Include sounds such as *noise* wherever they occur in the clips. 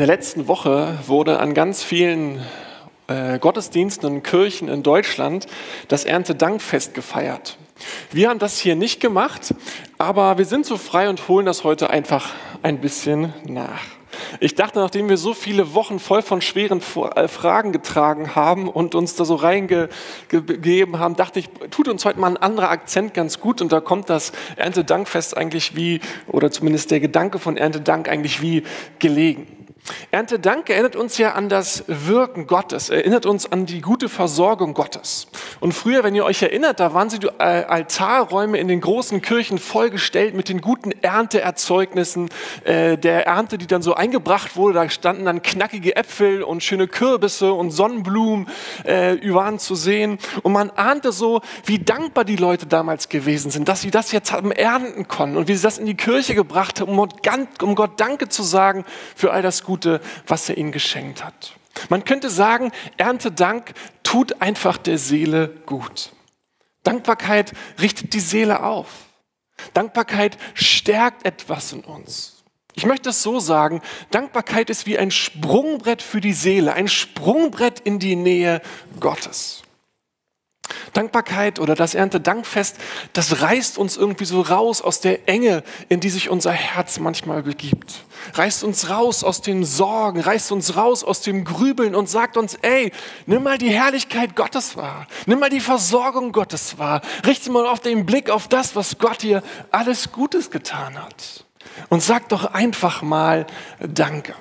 In der letzten Woche wurde an ganz vielen äh, Gottesdiensten und Kirchen in Deutschland das Erntedankfest gefeiert. Wir haben das hier nicht gemacht, aber wir sind so frei und holen das heute einfach ein bisschen nach. Ich dachte, nachdem wir so viele Wochen voll von schweren äh, Fragen getragen haben und uns da so reingegeben haben, dachte ich, tut uns heute mal ein anderer Akzent ganz gut und da kommt das Erntedankfest eigentlich wie, oder zumindest der Gedanke von Erntedank eigentlich wie gelegen. Erntedank erinnert uns ja an das Wirken Gottes, erinnert uns an die gute Versorgung Gottes. Und früher, wenn ihr euch erinnert, da waren sie die äh, Altarräume in den großen Kirchen vollgestellt mit den guten Ernteerzeugnissen äh, der Ernte, die dann so eingebracht wurde. Da standen dann knackige Äpfel und schöne Kürbisse und Sonnenblumen äh, waren zu sehen. Und man ahnte so, wie dankbar die Leute damals gewesen sind, dass sie das jetzt haben ernten konnten und wie sie das in die Kirche gebracht haben, um Gott Danke zu sagen für all das Gute Gute, was er ihnen geschenkt hat. Man könnte sagen, Erntedank tut einfach der Seele gut. Dankbarkeit richtet die Seele auf. Dankbarkeit stärkt etwas in uns. Ich möchte es so sagen, Dankbarkeit ist wie ein Sprungbrett für die Seele, ein Sprungbrett in die Nähe Gottes. Dankbarkeit oder das Erntedankfest, das reißt uns irgendwie so raus aus der Enge, in die sich unser Herz manchmal begibt. Reißt uns raus aus den Sorgen, reißt uns raus aus dem Grübeln und sagt uns, ey, nimm mal die Herrlichkeit Gottes wahr. Nimm mal die Versorgung Gottes wahr. Richte mal auf den Blick auf das, was Gott dir alles Gutes getan hat. Und sag doch einfach mal Danke.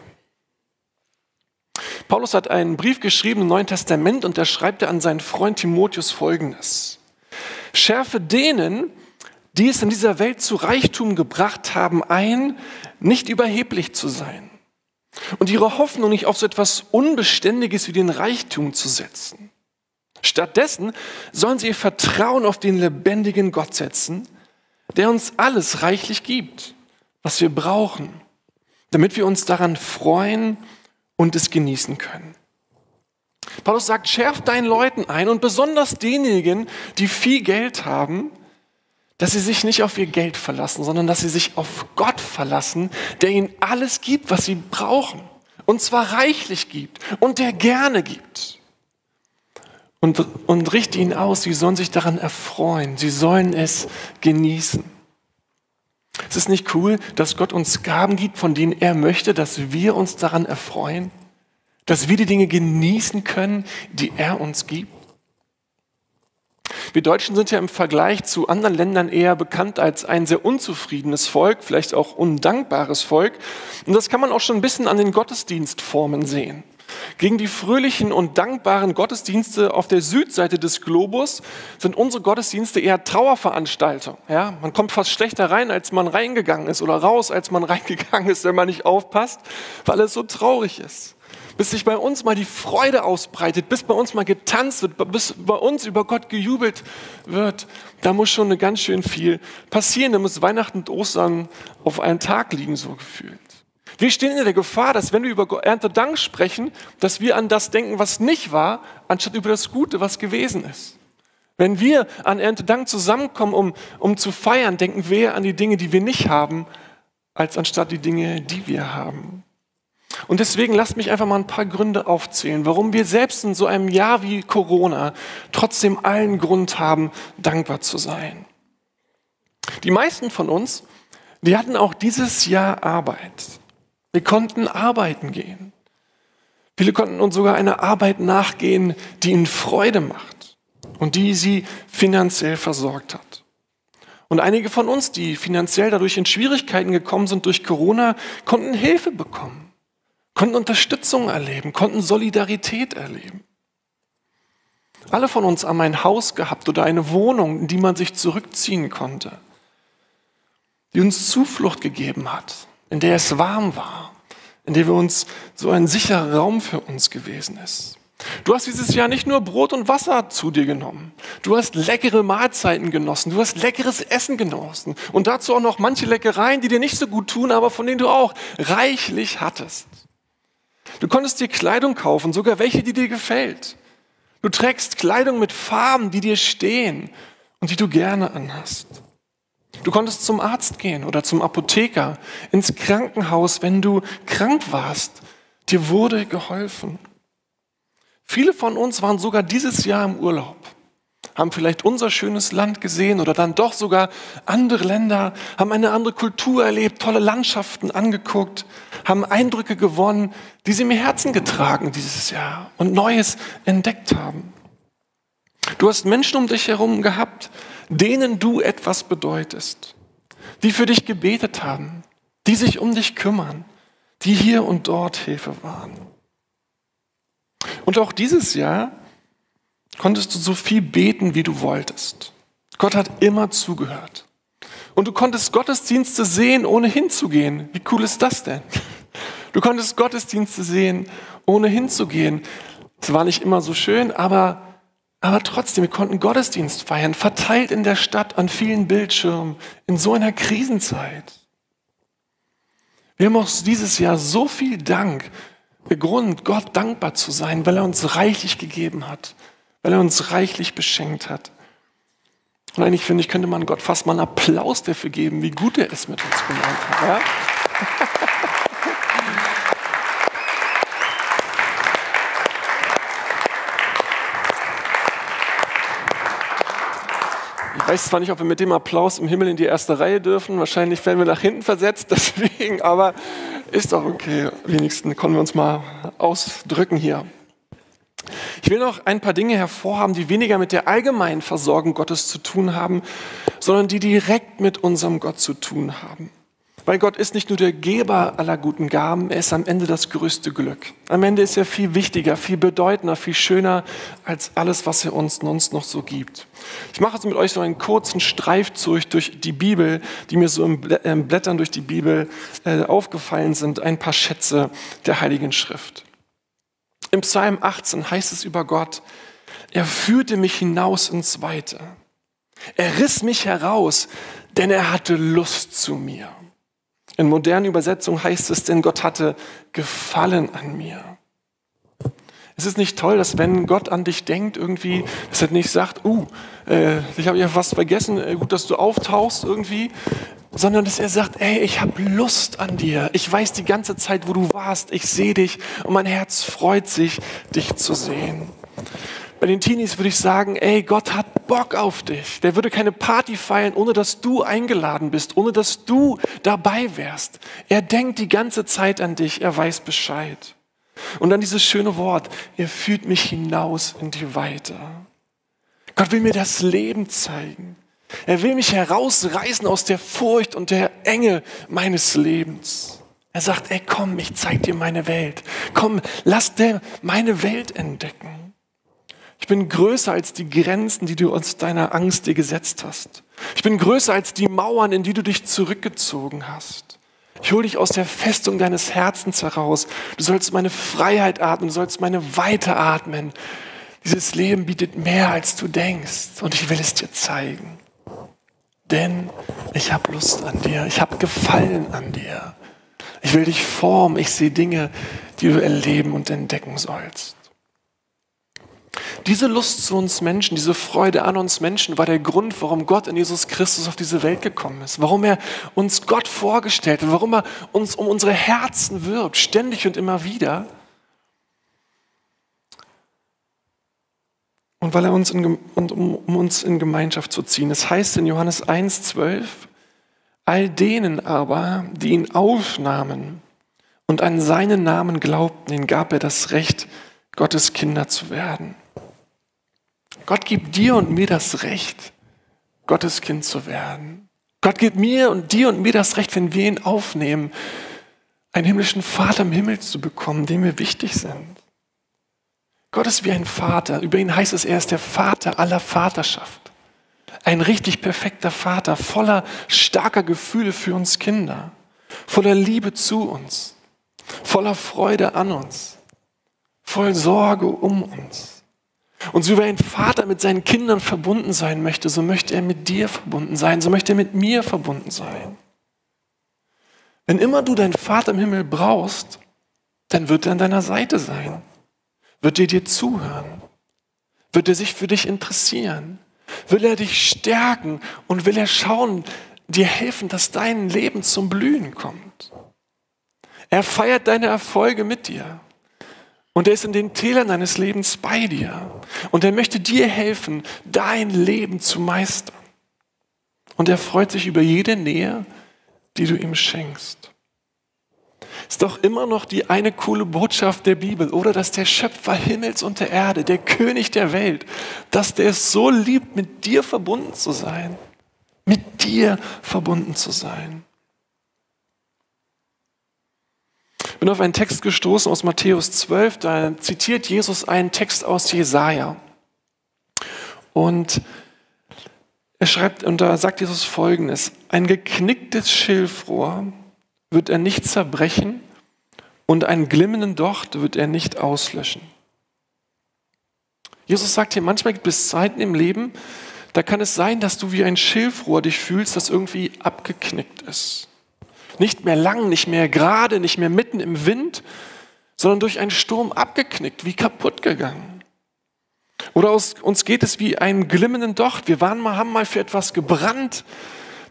Paulus hat einen Brief geschrieben im Neuen Testament und da schreibt er an seinen Freund Timotheus folgendes. Schärfe denen, die es in dieser Welt zu Reichtum gebracht haben, ein, nicht überheblich zu sein und ihre Hoffnung nicht auf so etwas Unbeständiges wie den Reichtum zu setzen. Stattdessen sollen sie ihr Vertrauen auf den lebendigen Gott setzen, der uns alles reichlich gibt, was wir brauchen, damit wir uns daran freuen und es genießen können. Paulus sagt, schärft deinen Leuten ein und besonders denjenigen, die viel Geld haben, dass sie sich nicht auf ihr Geld verlassen, sondern dass sie sich auf Gott verlassen, der ihnen alles gibt, was sie brauchen. Und zwar reichlich gibt und der gerne gibt. Und, und richte ihnen aus, sie sollen sich daran erfreuen, sie sollen es genießen. Es ist nicht cool, dass Gott uns Gaben gibt, von denen er möchte, dass wir uns daran erfreuen, dass wir die Dinge genießen können, die er uns gibt. Wir Deutschen sind ja im Vergleich zu anderen Ländern eher bekannt als ein sehr unzufriedenes Volk, vielleicht auch undankbares Volk. Und das kann man auch schon ein bisschen an den Gottesdienstformen sehen. Gegen die fröhlichen und dankbaren Gottesdienste auf der Südseite des Globus sind unsere Gottesdienste eher Trauerveranstaltungen. Ja, man kommt fast schlechter rein, als man reingegangen ist oder raus, als man *laughs* reingegangen ist, wenn man nicht aufpasst, weil es so traurig ist. Bis sich bei uns mal die Freude ausbreitet, bis bei uns mal getanzt wird, bis bei uns über Gott gejubelt wird, da muss schon eine ganz schön viel passieren. Da muss Weihnachten und Ostern auf einen Tag liegen, so gefühlt. Wir stehen in der Gefahr, dass wenn wir über Erntedank sprechen, dass wir an das denken, was nicht war, anstatt über das Gute, was gewesen ist. Wenn wir an Erntedank zusammenkommen, um, um zu feiern, denken wir an die Dinge, die wir nicht haben, als anstatt die Dinge, die wir haben. Und deswegen lasst mich einfach mal ein paar Gründe aufzählen, warum wir selbst in so einem Jahr wie Corona trotzdem allen Grund haben, dankbar zu sein. Die meisten von uns, die hatten auch dieses Jahr Arbeit. Wir konnten arbeiten gehen. Viele konnten uns sogar einer Arbeit nachgehen, die ihnen Freude macht und die sie finanziell versorgt hat. Und einige von uns, die finanziell dadurch in Schwierigkeiten gekommen sind durch Corona, konnten Hilfe bekommen, konnten Unterstützung erleben, konnten Solidarität erleben. Alle von uns haben ein Haus gehabt oder eine Wohnung, in die man sich zurückziehen konnte, die uns Zuflucht gegeben hat, in der es warm war, in der wir uns so ein sicherer Raum für uns gewesen ist. Du hast dieses Jahr nicht nur Brot und Wasser zu dir genommen. Du hast leckere Mahlzeiten genossen. Du hast leckeres Essen genossen. Und dazu auch noch manche Leckereien, die dir nicht so gut tun, aber von denen du auch reichlich hattest. Du konntest dir Kleidung kaufen, sogar welche, die dir gefällt. Du trägst Kleidung mit Farben, die dir stehen und die du gerne anhast. Du konntest zum Arzt gehen oder zum Apotheker, ins Krankenhaus, wenn du krank warst Dir wurde geholfen. Viele von uns waren sogar dieses Jahr im Urlaub, haben vielleicht unser schönes Land gesehen oder dann doch sogar andere Länder, haben eine andere Kultur erlebt, tolle Landschaften angeguckt, haben Eindrücke gewonnen, die sie im Herzen getragen dieses Jahr und Neues entdeckt haben. Du hast Menschen um dich herum gehabt, denen du etwas bedeutest, die für dich gebetet haben, die sich um dich kümmern, die hier und dort Hilfe waren. Und auch dieses Jahr konntest du so viel beten, wie du wolltest. Gott hat immer zugehört. Und du konntest Gottesdienste sehen, ohne hinzugehen. Wie cool ist das denn? *laughs* Du konntest Gottesdienste sehen, ohne hinzugehen. Es war nicht immer so schön, aber, aber trotzdem, wir konnten Gottesdienst feiern, verteilt in der Stadt an vielen Bildschirmen, in so einer Krisenzeit. Wir haben auch dieses Jahr so viel Dank Grund, Gott dankbar zu sein, weil er uns reichlich gegeben hat, weil er uns reichlich beschenkt hat. Und eigentlich finde ich, könnte man Gott fast mal einen Applaus dafür geben, wie gut er es mit uns gemeint hat. Ja? Weiß zwar nicht, ob wir mit dem Applaus im Himmel in die erste Reihe dürfen. Wahrscheinlich werden wir nach hinten versetzt, *laughs* deswegen, aber ist doch okay. Wenigstens können wir uns mal ausdrücken hier. Ich will noch ein paar Dinge hervorhaben, die weniger mit der allgemeinen Versorgung Gottes zu tun haben, sondern die direkt mit unserem Gott zu tun haben. Weil Gott ist nicht nur der Geber aller guten Gaben, er ist am Ende das größte Glück. Am Ende ist er viel wichtiger, viel bedeutender, viel schöner als alles, was er uns sonst noch so gibt. Ich mache jetzt mit euch so einen kurzen Streifzug durch die Bibel, die mir so im Blättern durch die Bibel äh, aufgefallen sind, ein paar Schätze der Heiligen Schrift. Im Psalm 18 heißt es über Gott, er führte mich hinaus ins Weite. Er riss mich heraus, denn er hatte Lust zu mir. In modernen Übersetzungen heißt es, denn Gott hatte Gefallen an mir. Es ist nicht toll, dass wenn Gott an dich denkt, irgendwie, dass er nicht sagt, uh, äh, ich habe ja was vergessen, äh, gut, dass du auftauchst irgendwie, sondern dass er sagt, ey, ich habe Lust an dir. Ich weiß die ganze Zeit, wo du warst. Ich sehe dich und mein Herz freut sich, dich zu sehen. Bei den Teenies würde ich sagen, ey, Gott hat Bock auf dich. Der würde keine Party feiern, ohne dass du eingeladen bist, ohne dass du dabei wärst. Er denkt die ganze Zeit an dich, er weiß Bescheid. Und dann dieses schöne Wort, er führt mich hinaus in die Weite. Gott will mir das Leben zeigen. Er will mich herausreißen aus der Furcht und der Enge meines Lebens. Er sagt, ey, komm, ich zeig dir meine Welt. Komm, lass dir meine Welt entdecken. Ich bin größer als die Grenzen, die du aus deiner Angst dir gesetzt hast. Ich bin größer als die Mauern, in die du dich zurückgezogen hast. Ich hole dich aus der Festung deines Herzens heraus. Du sollst meine Freiheit atmen, du sollst meine Weite atmen. Dieses Leben bietet mehr, als du denkst. Und ich will es dir zeigen. Denn ich habe Lust an dir. Ich habe Gefallen an dir. Ich will dich formen. Ich sehe Dinge, die du erleben und entdecken sollst. Diese Lust zu uns Menschen, diese Freude an uns Menschen war der Grund, warum Gott in Jesus Christus auf diese Welt gekommen ist, warum er uns Gott vorgestellt hat, warum er uns um unsere Herzen wirbt, ständig und immer wieder. Und weil er uns in, und um, um uns in Gemeinschaft zu ziehen. Es heißt in Johannes 1,12, all denen aber, die ihn aufnahmen und an seinen Namen glaubten, ihnen gab er das Recht, Gottes Kinder zu werden. Gott gibt dir und mir das Recht, Gottes Kind zu werden. Gott gibt mir und dir und mir das Recht, wenn wir ihn aufnehmen, einen himmlischen Vater im Himmel zu bekommen, dem wir wichtig sind. Gott ist wie ein Vater. Über ihn heißt es, er ist der Vater aller Vaterschaft. Ein richtig perfekter Vater, voller starker Gefühle für uns Kinder, voller Liebe zu uns, voller Freude an uns, voll Sorge um uns. Und so wie ein Vater mit seinen Kindern verbunden sein möchte, so möchte er mit dir verbunden sein, so möchte er mit mir verbunden sein. Wenn immer du deinen Vater im Himmel brauchst, dann wird er an deiner Seite sein, wird er dir zuhören, wird er sich für dich interessieren, will er dich stärken und will er schauen, dir helfen, dass dein Leben zum Blühen kommt. Er feiert deine Erfolge mit dir. Und er ist in den Tälern deines Lebens bei dir. Und er möchte dir helfen, dein Leben zu meistern. Und er freut sich über jede Nähe, die du ihm schenkst. Ist doch immer noch die eine coole Botschaft der Bibel, oder dass der Schöpfer Himmels und der Erde, der König der Welt, dass der es so liebt, mit dir verbunden zu sein. Mit dir verbunden zu sein. Ich bin auf einen Text gestoßen aus Matthäus 12, da zitiert Jesus einen Text aus Jesaja. Und er schreibt, und da sagt Jesus folgendes: Ein geknicktes Schilfrohr wird er nicht zerbrechen und einen glimmenden Docht wird er nicht auslöschen. Jesus sagt hier, manchmal gibt es Zeiten im Leben, da kann es sein, dass du wie ein Schilfrohr dich fühlst, das irgendwie abgeknickt ist. Nicht mehr lang, nicht mehr gerade, nicht mehr mitten im Wind, sondern durch einen Sturm abgeknickt, wie kaputt gegangen. Oder aus, uns geht es wie einen glimmenden Docht. Wir waren mal, haben mal für etwas gebrannt.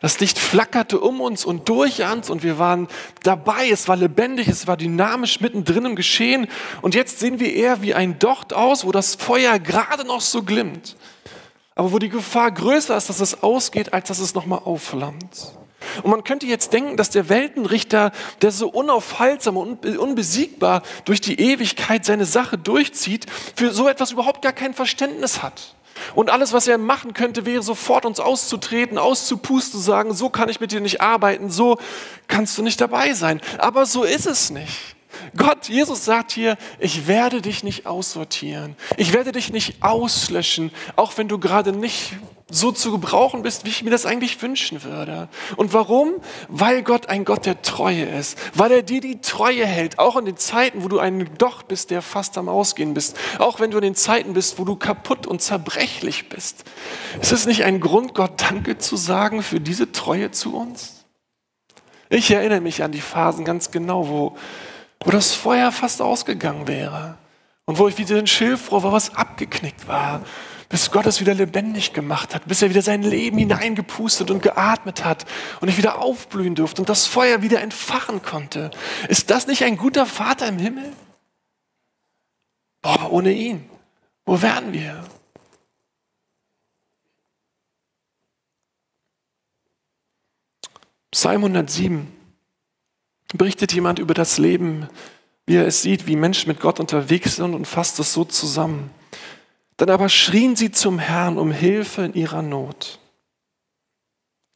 Das Licht flackerte um uns und durch uns und wir waren dabei. Es war lebendig, es war dynamisch mittendrin im Geschehen. Und jetzt sehen wir eher wie ein Docht aus, wo das Feuer gerade noch so glimmt. Aber wo die Gefahr größer ist, dass es ausgeht, als dass es nochmal aufflammt. Und man könnte jetzt denken, dass der Weltenrichter, der so unaufhaltsam und unbesiegbar durch die Ewigkeit seine Sache durchzieht, für so etwas überhaupt gar kein Verständnis hat. Und alles, was er machen könnte, wäre sofort uns auszutreten, auszupusten, zu sagen, so kann ich mit dir nicht arbeiten, so kannst du nicht dabei sein. Aber so ist es nicht. Gott, Jesus sagt hier, ich werde dich nicht aussortieren. Ich werde dich nicht auslöschen, auch wenn du gerade nicht so zu gebrauchen bist, wie ich mir das eigentlich wünschen würde. Und warum? Weil Gott ein Gott der Treue ist. Weil er dir die Treue hält, auch in den Zeiten, wo du ein Doch bist, der fast am Ausgehen bist. Auch wenn du in den Zeiten bist, wo du kaputt und zerbrechlich bist. Ist es nicht ein Grund, Gott Danke zu sagen für diese Treue zu uns? Ich erinnere mich an die Phasen ganz genau, wo, wo das Feuer fast ausgegangen wäre. Und wo ich wieder ein Schilfrohr war, was abgeknickt war bis Gott es wieder lebendig gemacht hat, bis er wieder sein Leben hineingepustet und geatmet hat und ich wieder aufblühen durfte und das Feuer wieder entfachen konnte. Ist das nicht ein guter Vater im Himmel? Boah, ohne ihn, wo wären wir? Psalm 107 berichtet jemand über das Leben, wie er es sieht, wie Menschen mit Gott unterwegs sind und fasst es so zusammen. Dann aber schrien sie zum Herrn um Hilfe in ihrer Not.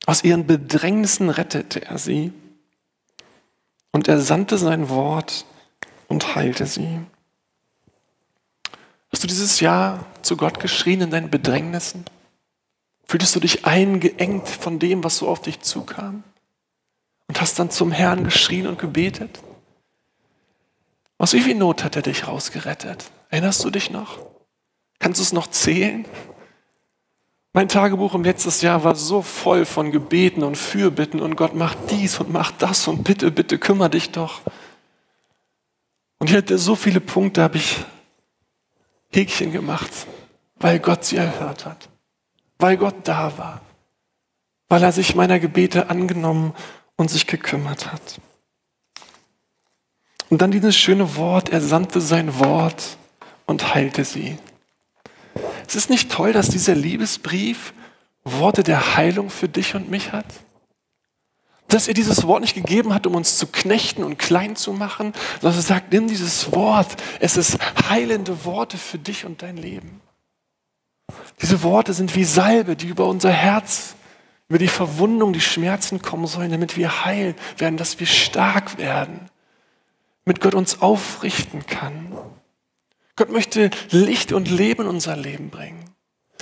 Aus ihren Bedrängnissen rettete er sie und er sandte sein Wort und heilte sie. Hast du dieses Jahr zu Gott geschrien in deinen Bedrängnissen? Fühltest du dich eingeengt von dem, was so auf dich zukam? Und hast dann zum Herrn geschrien und gebetet? Aus wie viel Not hat er dich rausgerettet? Erinnerst du dich noch? Kannst du es noch zählen? Mein Tagebuch im letzten Jahr war so voll von Gebeten und Fürbitten und Gott macht dies und macht das und bitte, bitte kümmere dich doch. Und hier hatte so viele Punkte, habe ich Häkchen gemacht, weil Gott sie erhört hat, weil Gott da war, weil er sich meiner Gebete angenommen und sich gekümmert hat. Und dann dieses schöne Wort, er sandte sein Wort und heilte sie. Es ist nicht toll, dass dieser Liebesbrief Worte der Heilung für dich und mich hat? Dass er dieses Wort nicht gegeben hat, um uns zu knechten und klein zu machen, sondern er sagt, nimm dieses Wort. Es ist heilende Worte für dich und dein Leben. Diese Worte sind wie Salbe, die über unser Herz, über die Verwundung, die Schmerzen kommen sollen, damit wir heil werden, dass wir stark werden, damit Gott uns aufrichten kann. Gott möchte Licht und Leben in unser Leben bringen.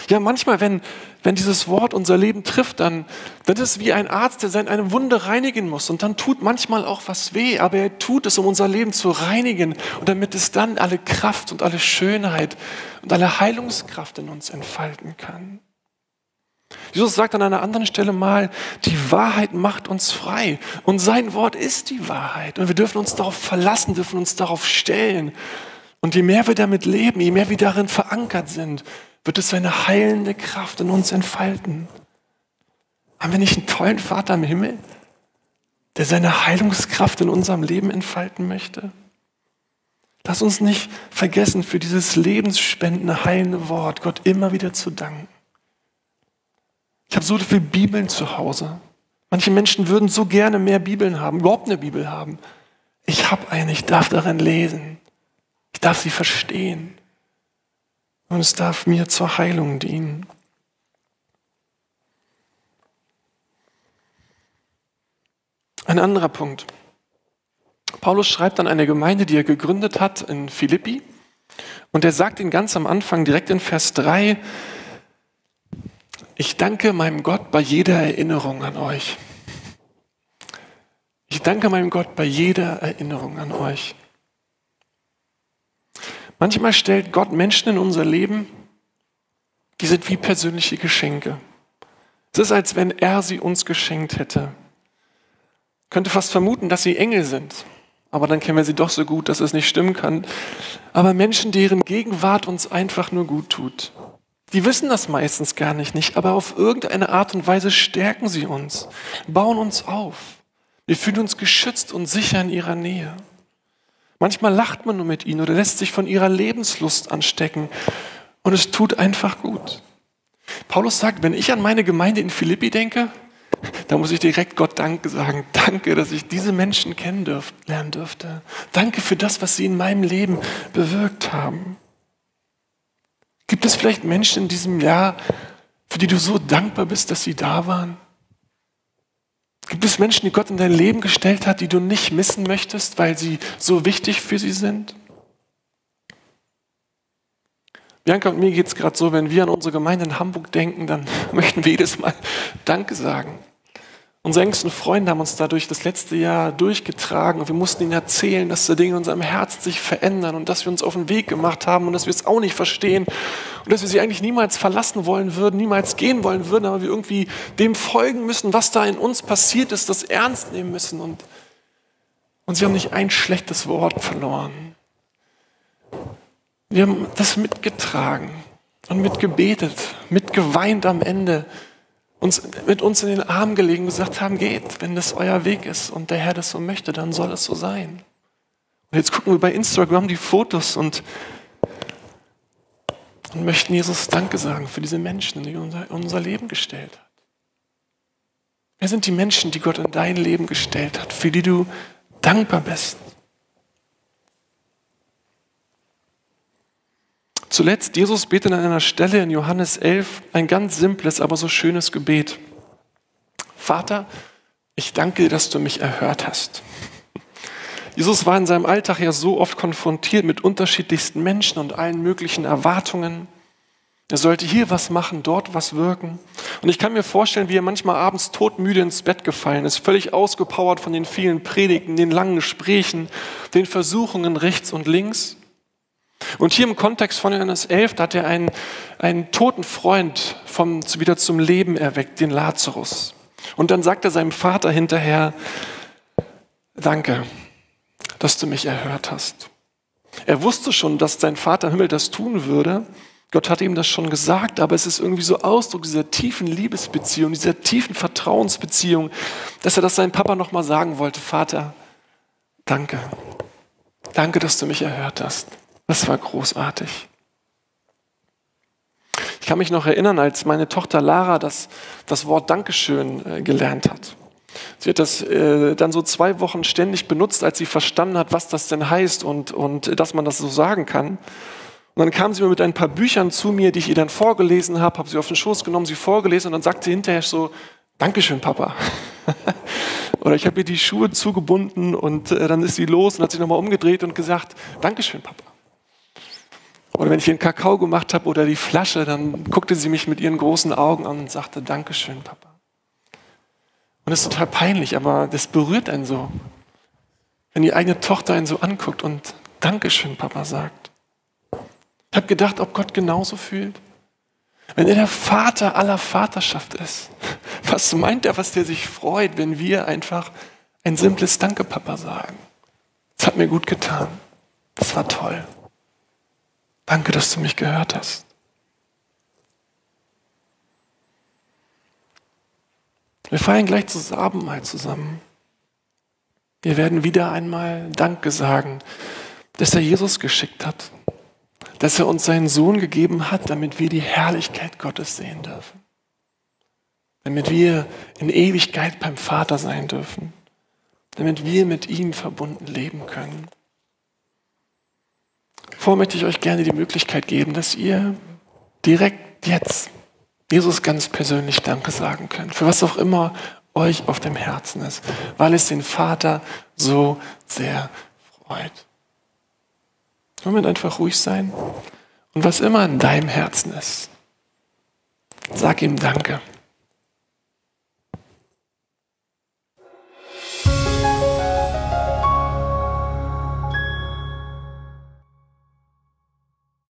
Ja, manchmal, wenn, wenn dieses Wort unser Leben trifft, dann, dann ist es wie ein Arzt, der seine Wunde reinigen muss. Und dann tut manchmal auch was weh, aber er tut es, um unser Leben zu reinigen und damit es dann alle Kraft und alle Schönheit und alle Heilungskraft in uns entfalten kann. Jesus sagt an einer anderen Stelle mal, die Wahrheit macht uns frei. Und sein Wort ist die Wahrheit. Und wir dürfen uns darauf verlassen, dürfen uns darauf stellen. Und je mehr wir damit leben, je mehr wir darin verankert sind, wird es seine heilende Kraft in uns entfalten. Haben wir nicht einen tollen Vater im Himmel? der seine Heilungskraft in unserem Leben entfalten möchte. Lass uns nicht vergessen, für dieses lebensspendende, heilende Wort Gott immer wieder zu danken. Ich habe so viele Bibeln zu Hause. Manche Menschen würden so gerne mehr Bibeln haben, überhaupt eine Bibel haben. Ich habe eine, ich darf darin lesen. Ich darf sie verstehen. Und es darf mir zur Heilung dienen. Ein anderer Punkt. Paulus schreibt an eine Gemeinde, die er gegründet hat in Philippi. Und er sagt ihn ganz am Anfang, direkt in Vers 3, ich danke meinem Gott bei jeder Erinnerung an euch. Ich danke meinem Gott bei jeder Erinnerung an euch. Manchmal stellt Gott Menschen in unser Leben, die sind wie persönliche Geschenke. Es ist, als wenn er sie uns geschenkt hätte könnte fast vermuten, dass sie Engel sind. Aber dann kennen wir sie doch so gut, dass es nicht stimmen kann. Aber Menschen, deren Gegenwart uns einfach nur gut tut. Die wissen das meistens gar nicht, nicht, aber auf irgendeine Art und Weise stärken sie uns, bauen uns auf. Wir fühlen uns geschützt und sicher in ihrer Nähe. Manchmal lacht man nur mit ihnen oder lässt sich von ihrer Lebenslust anstecken und es tut einfach gut. Paulus sagt, wenn ich an meine Gemeinde in Philippi denke, da muss ich direkt Gott Danke sagen. Danke, dass ich diese Menschen kennen dürf, lernen durfte. Danke für das, was sie in meinem Leben bewirkt haben. Gibt es vielleicht Menschen in diesem Jahr, für die du so dankbar bist, dass sie da waren? Gibt es Menschen, die Gott in dein Leben gestellt hat, die du nicht missen möchtest, weil sie so wichtig für sie sind? Bianca und mir geht es gerade so, wenn wir an unsere Gemeinde in Hamburg denken, dann *laughs* möchten wir jedes Mal Danke sagen. Unsere engsten Freunde haben uns dadurch das letzte Jahr durchgetragen und wir mussten ihnen erzählen, dass da Dinge in unserem Herzen sich verändern und dass wir uns auf den Weg gemacht haben und dass wir es auch nicht verstehen und dass wir sie eigentlich niemals verlassen wollen würden, niemals gehen wollen würden, aber wir irgendwie dem folgen müssen, was da in uns passiert ist, das ernst nehmen müssen und, und sie haben nicht ein schlechtes Wort verloren. Wir haben das mitgetragen und mitgebetet, mitgeweint am Ende uns mit uns in den Arm gelegen und gesagt haben, geht, wenn das euer Weg ist und der Herr das so möchte, dann soll es so sein. Und jetzt gucken wir bei Instagram die Fotos und, und möchten Jesus Danke sagen für diese Menschen, die unser, unser Leben gestellt hat. Wer sind die Menschen, die Gott in dein Leben gestellt hat, für die du dankbar bist? Zuletzt, Jesus betet an einer Stelle in Johannes 11 ein ganz simples, aber so schönes Gebet. Vater, ich danke dir, dass du mich erhört hast. Jesus war in seinem Alltag ja so oft konfrontiert mit unterschiedlichsten Menschen und allen möglichen Erwartungen. Er sollte hier was machen, dort was wirken. Und ich kann mir vorstellen, wie er manchmal abends todmüde ins Bett gefallen ist, völlig ausgepowert von den vielen Predigten, den langen Gesprächen, den Versuchungen rechts und links. Und hier im Kontext von Johannes 11, da hat er einen, einen toten Freund vom, wieder zum Leben erweckt, den Lazarus. Und dann sagt er seinem Vater hinterher, danke, dass du mich erhört hast. Er wusste schon, dass sein Vater im Himmel das tun würde. Gott hat ihm das schon gesagt, aber es ist irgendwie so Ausdruck dieser tiefen Liebesbeziehung, dieser tiefen Vertrauensbeziehung, dass er das seinem Papa nochmal sagen wollte, Vater, danke. Danke, dass du mich erhört hast. Das war großartig. Ich kann mich noch erinnern, als meine Tochter Lara das, das Wort Dankeschön äh, gelernt hat. Sie hat das äh, dann so zwei Wochen ständig benutzt, als sie verstanden hat, was das denn heißt und, und dass man das so sagen kann. Und dann kam sie mit ein paar Büchern zu mir, die ich ihr dann vorgelesen habe, habe sie auf den Schoß genommen, sie vorgelesen und dann sagte sie hinterher so, Dankeschön, Papa. *laughs* Oder ich habe ihr die Schuhe zugebunden und äh, dann ist sie los und hat sich nochmal umgedreht und gesagt, Dankeschön, Papa. Oder wenn ich den Kakao gemacht habe oder die Flasche, dann guckte sie mich mit ihren großen Augen an und sagte, Dankeschön, Papa. Und das ist total peinlich, aber das berührt einen so. Wenn die eigene Tochter einen so anguckt und Dankeschön, Papa sagt. Ich habe gedacht, ob Gott genauso fühlt. Wenn er der Vater aller Vaterschaft ist, *laughs* was meint er, was der sich freut, wenn wir einfach ein simples Danke, Papa sagen? Das hat mir gut getan. Das war toll. Danke, dass du mich gehört hast. Wir feiern gleich zusammen mal zusammen. Wir werden wieder einmal Danke sagen, dass er Jesus geschickt hat, dass er uns seinen Sohn gegeben hat, damit wir die Herrlichkeit Gottes sehen dürfen, damit wir in Ewigkeit beim Vater sein dürfen, damit wir mit ihm verbunden leben können. Vor möchte ich euch gerne die Möglichkeit geben, dass ihr direkt jetzt Jesus ganz persönlich Danke sagen könnt, für was auch immer euch auf dem Herzen ist, weil es den Vater so sehr freut. Moment einfach ruhig sein und was immer in deinem Herzen ist, sag ihm Danke.